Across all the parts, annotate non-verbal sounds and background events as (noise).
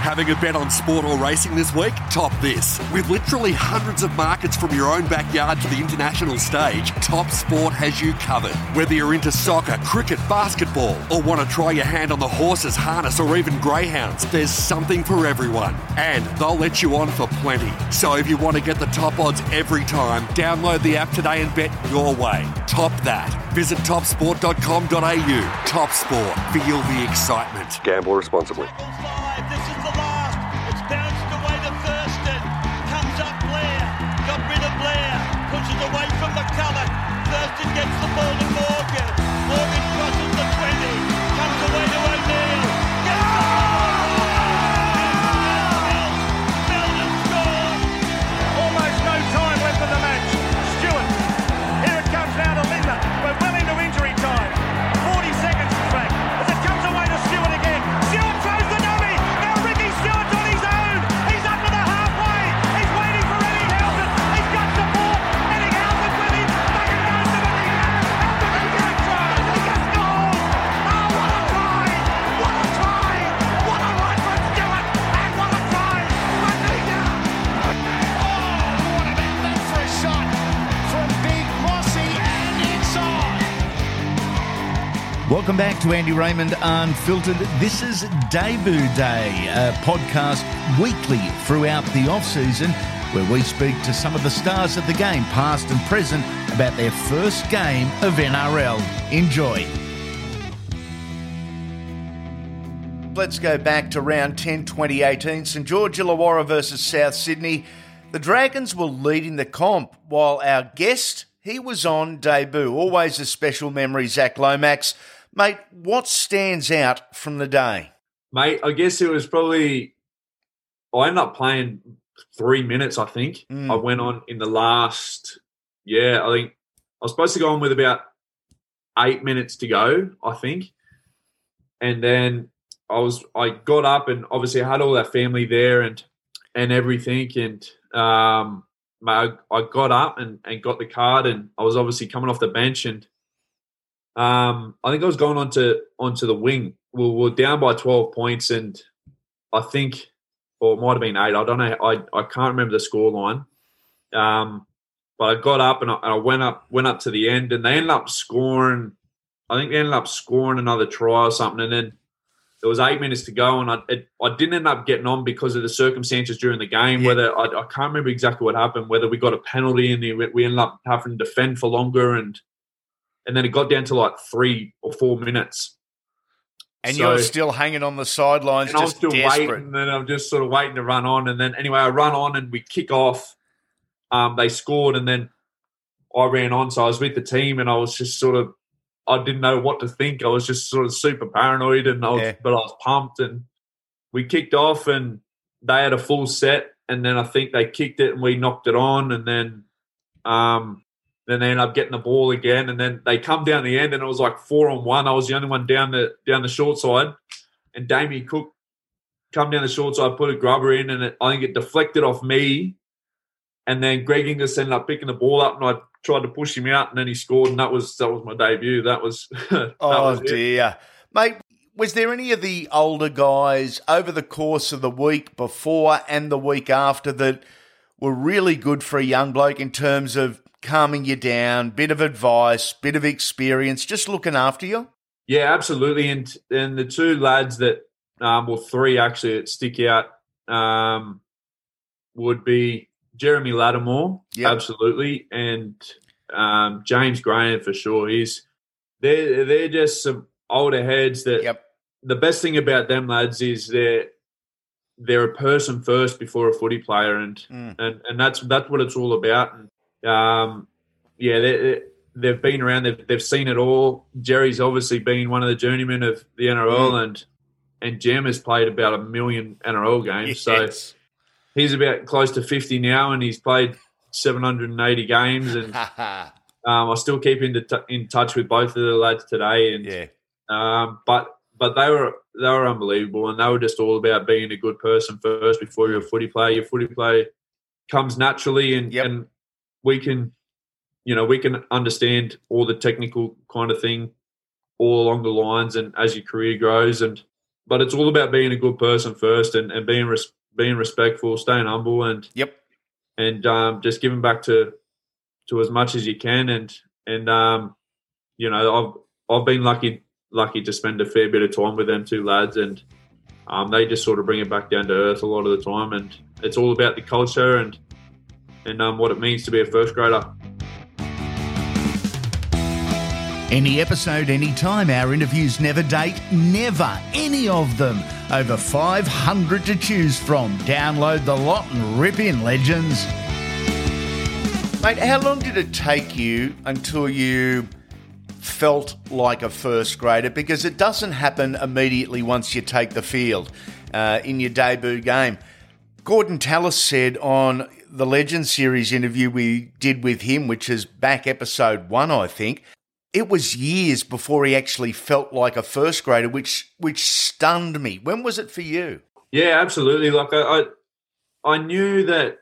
Having a bet on sport or racing this week? Top this. With literally hundreds of markets from your own backyard to the international stage, Top Sport has you covered. Whether you're into soccer, cricket, basketball, or want to try your hand on the horses, harness, or even greyhounds, there's something for everyone. And they'll let you on for plenty. So if you want to get the top odds every time, download the app today and bet your way. Top that. Visit topsport.com.au. Top Sport. Feel the excitement. Gamble responsibly. Welcome back to Andy Raymond Unfiltered. This is Debut Day, a podcast weekly throughout the off season where we speak to some of the stars of the game, past and present, about their first game of NRL. Enjoy. Let's go back to round 10 2018. St George Illawarra versus South Sydney. The Dragons were leading the comp while our guest, he was on debut. Always a special memory, Zac Lomax. Mate, what stands out from the day? Mate, I guess it was probably. I ended up playing three minutes. I think Mm. I went on in the last. Yeah, I think I was supposed to go on with about eight minutes to go. I think, and then I was. I got up and obviously I had all that family there and and everything and um. I, I got up and, and got the card and I was obviously coming off the bench and um, I think I was going onto onto the wing. We were down by twelve points, and I think, or it might have been eight. I don't know. I, I can't remember the score line. Um, but I got up and I, and I went up went up to the end, and they ended up scoring. I think they ended up scoring another try or something, and then there was eight minutes to go, and I it, I didn't end up getting on because of the circumstances during the game. Yeah. Whether I, I can't remember exactly what happened, whether we got a penalty and we we ended up having to defend for longer, and and then it got down to like three or four minutes. And So- you're still hanging on the sidelines, and I'm just still desperate. waiting, and I'm just sort of waiting to run on. And then anyway, I run on and we kick off. Um, they scored, and then I ran on. So I was with the team, and I was just sort of, I didn't know what to think. I was just sort of super paranoid, and I was, Yeah. but I was pumped. And we kicked off, and they had a full set, and then I think they kicked it, and we knocked it on, and then, um, then they ended up getting the ball again, and then they come down the end, and it was like four on one. I was the only one down the down the short side, and Damien Cook come down the short side, put a grubber in, and it, I think it deflected off me, and then Greg Inglis ended up picking the ball up, and I tried to push him out, and then he scored, and that was that was my debut. That was (laughs) that Oh was dear, mate. Was there any of the older guys over the course of the week before and the week after that were really good for a young bloke in terms of calming you down, bit of advice, bit of experience, just looking after you? Yeah, absolutely. And and the two lads that, um, well, three actually that stick out um, would be Jeremy Latimore, Yep. absolutely, and um, James Graham for sure. He's they're they're just some older heads that. Yep. The best thing about them lads is they're they're a person first before a footy player, and Mm. and and that's that's what it's all about. And um, yeah, they, they've been around, they've they've seen it all. Jerry's obviously been one of the journeymen of the NRL, Mm. and and Jam has played about a million NRL games, so he's about close to fifty now, and he's played seven hundred and eighty games, and (laughs) um, I still keep in, t- in touch with both of the lads today, and yeah. um, but but they were they were unbelievable, and they were just all about being a good person first before you're a footy player. Your footy play comes naturally, and Yep. and we can, you know, we can understand all the technical kind of thing all along the lines, and as your career grows, and but it's all about being a good person first, and and being res- being respectful, staying humble, and Yep. and um, just giving back to to as much as you can, and and um, you know, I've I've been lucky lucky to spend a fair bit of time with them two lads, and um, they just sort of bring it back down to earth a lot of the time, and it's all about the culture and and um, what it means to be a first grader. Any episode, anytime. Our interviews never date, never. Any of them. Over 500 to choose from. Download the lot and rip in, legends. Mate, how long did it take you until you felt like a first grader? Because it doesn't happen immediately once you take the field uh, in your debut game. Gordon Tallis said on the Legend series interview we did with him, which is back episode one, I think, it was years before he actually felt like a first grader, which which stunned me. When was it for you? Yeah, absolutely. Like I, I, I knew that,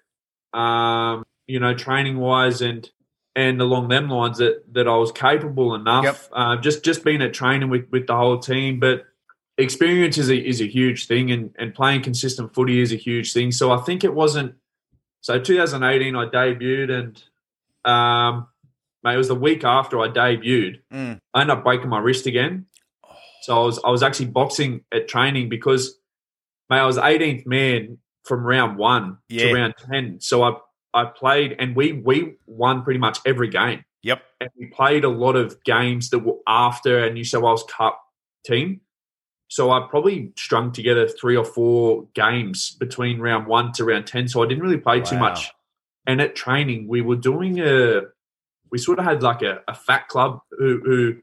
um, you know, training wise and and along them lines that that I was capable enough. Yep. Uh, just just being at training with with the whole team, but experience is a is a huge thing, and and playing consistent footy is a huge thing. So I think it wasn't. So 2018, I debuted, and um, mate, it was the week after I debuted. Mm. I ended up breaking my wrist again. So I was I was actually boxing at training because mate, I was 18th man from round one Yeah. to round 10. So I I played and we we won pretty much every game. Yep. And we played a lot of games that were after a New South Wales Cup team. So I probably strung together three or four games between round one to round 10. So I didn't really play too much. And at training, we were doing a, we sort of had like a, a fat club who, who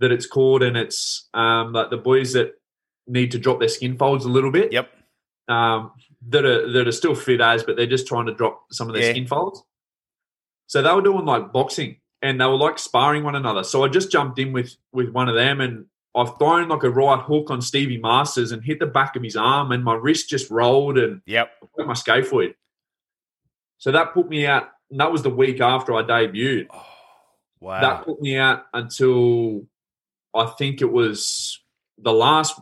that it's called, and it's um, like the boys that need to drop their skin folds a little bit. Yep. Um, that are that are still fit as, but they're just trying to drop some of their Yeah. skin folds. So they were doing like boxing, and they were like sparring one another. So I just jumped in with with one of them, and I've thrown like a right hook on Stevie Masters and hit the back of his arm, and my wrist just rolled and Yep. broke my scaphoid. So that put me out. And that was the week after I debuted Wow. that put me out until I think it was the last,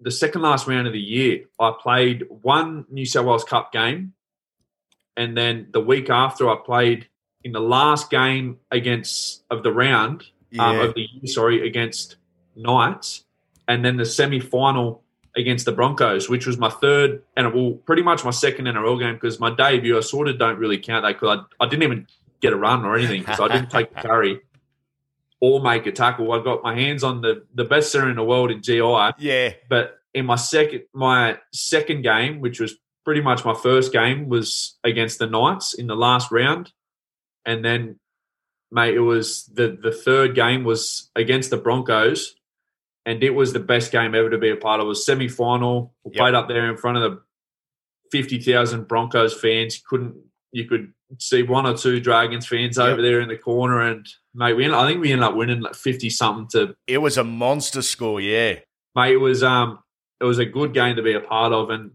the second last round of the year. I played one New South Wales Cup game, and then the week after, I played in the last game against of the round um, of the year. Sorry, against Knights, and then the semi final against the Broncos, which was my third and well, pretty much my second NRL game because my debut I sort of don't really count that because I, I didn't even get a run or anything because I didn't take (laughs) the carry or make a tackle. I got my hands on the the best center in the world in GI, yeah. but in my second my second game, which was pretty much my first game, was against the Knights in the last round, and then mate, it was the the third game was against the Broncos, and it was the best game ever to be a part of. It was semi final. We Yep. played up there in front of the fifty thousand Broncos fans. You couldn't you could see one or two Dragons fans Yep. over there in the corner, and mate, we ended, I think we ended up winning like fifty something to It was a monster score, yeah. mate, it was um it was a good game to be a part of and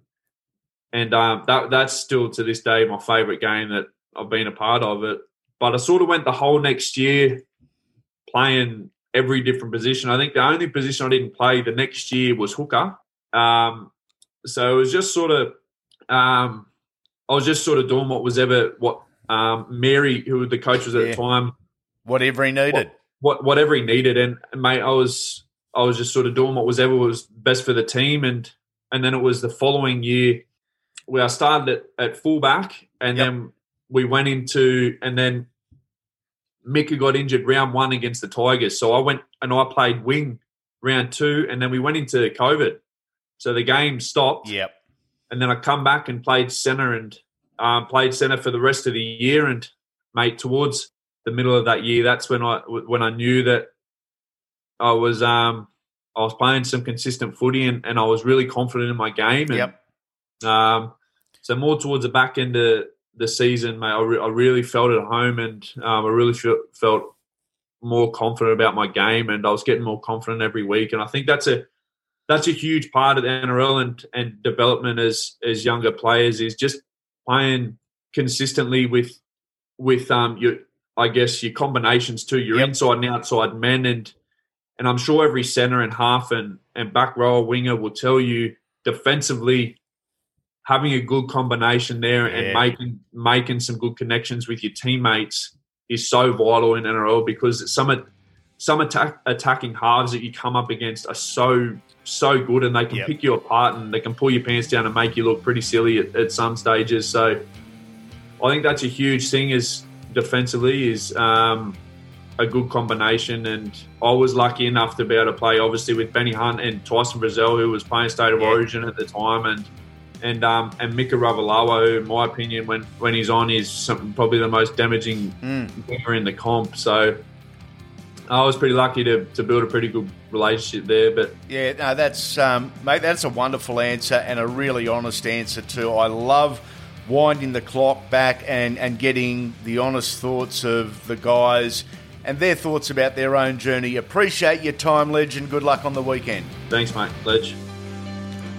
and um that that's still to this day my favourite game that I've been a part of it. But I sort of went the whole next year playing every different position. I think the only position I didn't play the next year was hooker. Um so it was just sort of um I was just sort of doing what was ever what um Mary, who the coach was at Yeah. the time, Whatever he needed. what whatever he needed and mate I was I was just sort of doing what was ever was best for the team and and then it was the following year where I started at, at fullback and Yep. then we went into and then Mika got injured round one against the Tigers so I went and I played wing round two and then we went into COVID so the game stopped Yep. and then I come back and played centre and um, played centre for the rest of the year. And mate, towards the middle of that year, that's when I when I knew that I was um, I was playing some consistent footy and, and I was really confident in my game. And, Yep. Um, so more towards the back end of the season, mate, I, re- I really felt at home and um, I really felt felt more confident about my game and I was getting more confident every week. And I think that's a that's a huge part of the NRL and, and development as as younger players is just playing consistently with with um your I guess your combinations too, your Yep. inside and outside men and and I'm sure every centre and half and, and back row winger will tell you defensively having a good combination there Yeah. and making making some good connections with your teammates is so vital in NRL because some some attack, attacking halves that you come up against are so so good and they can Yep. pick you apart and they can pull your pants down and make you look pretty silly at, at some stages. So I think that's a huge thing is defensively is um, a good combination and I was lucky enough to be able to play obviously with Benny Hunt and Tyson Frizell who was playing State of. Origin at the time and and um, and Mika Ravalawa who in my opinion when when he's on is some, probably the most damaging Mm. winger in the comp so I was pretty lucky to, to build a pretty good relationship there but Yeah, no, that's um, mate. That's a wonderful answer and a really honest answer too. I love winding the clock back and and getting the honest thoughts of the guys and their thoughts about their own journey. Appreciate your time, legend. Good luck on the weekend. thanks mate Ledge.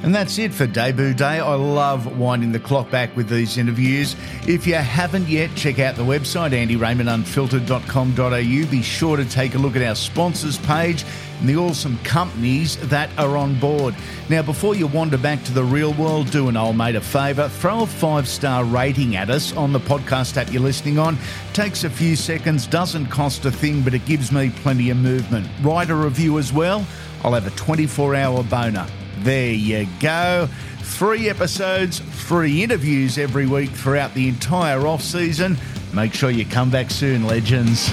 And that's it for debut day. I love winding the clock back with these interviews. If you haven't yet, check out the website, andyraymondunfiltered.com.au. Be sure to take a look at our sponsors page and the awesome companies that are on board. Now, before you wander back to the real world, do an old mate a favour. Throw a five star rating at us on the podcast app you're listening on. Takes a few seconds, doesn't cost a thing, but it gives me plenty of movement. Write a review as well. I'll have a 24 hour boner. There you go. Three episodes, three interviews every week throughout the entire off season. Make sure you come back soon, legends.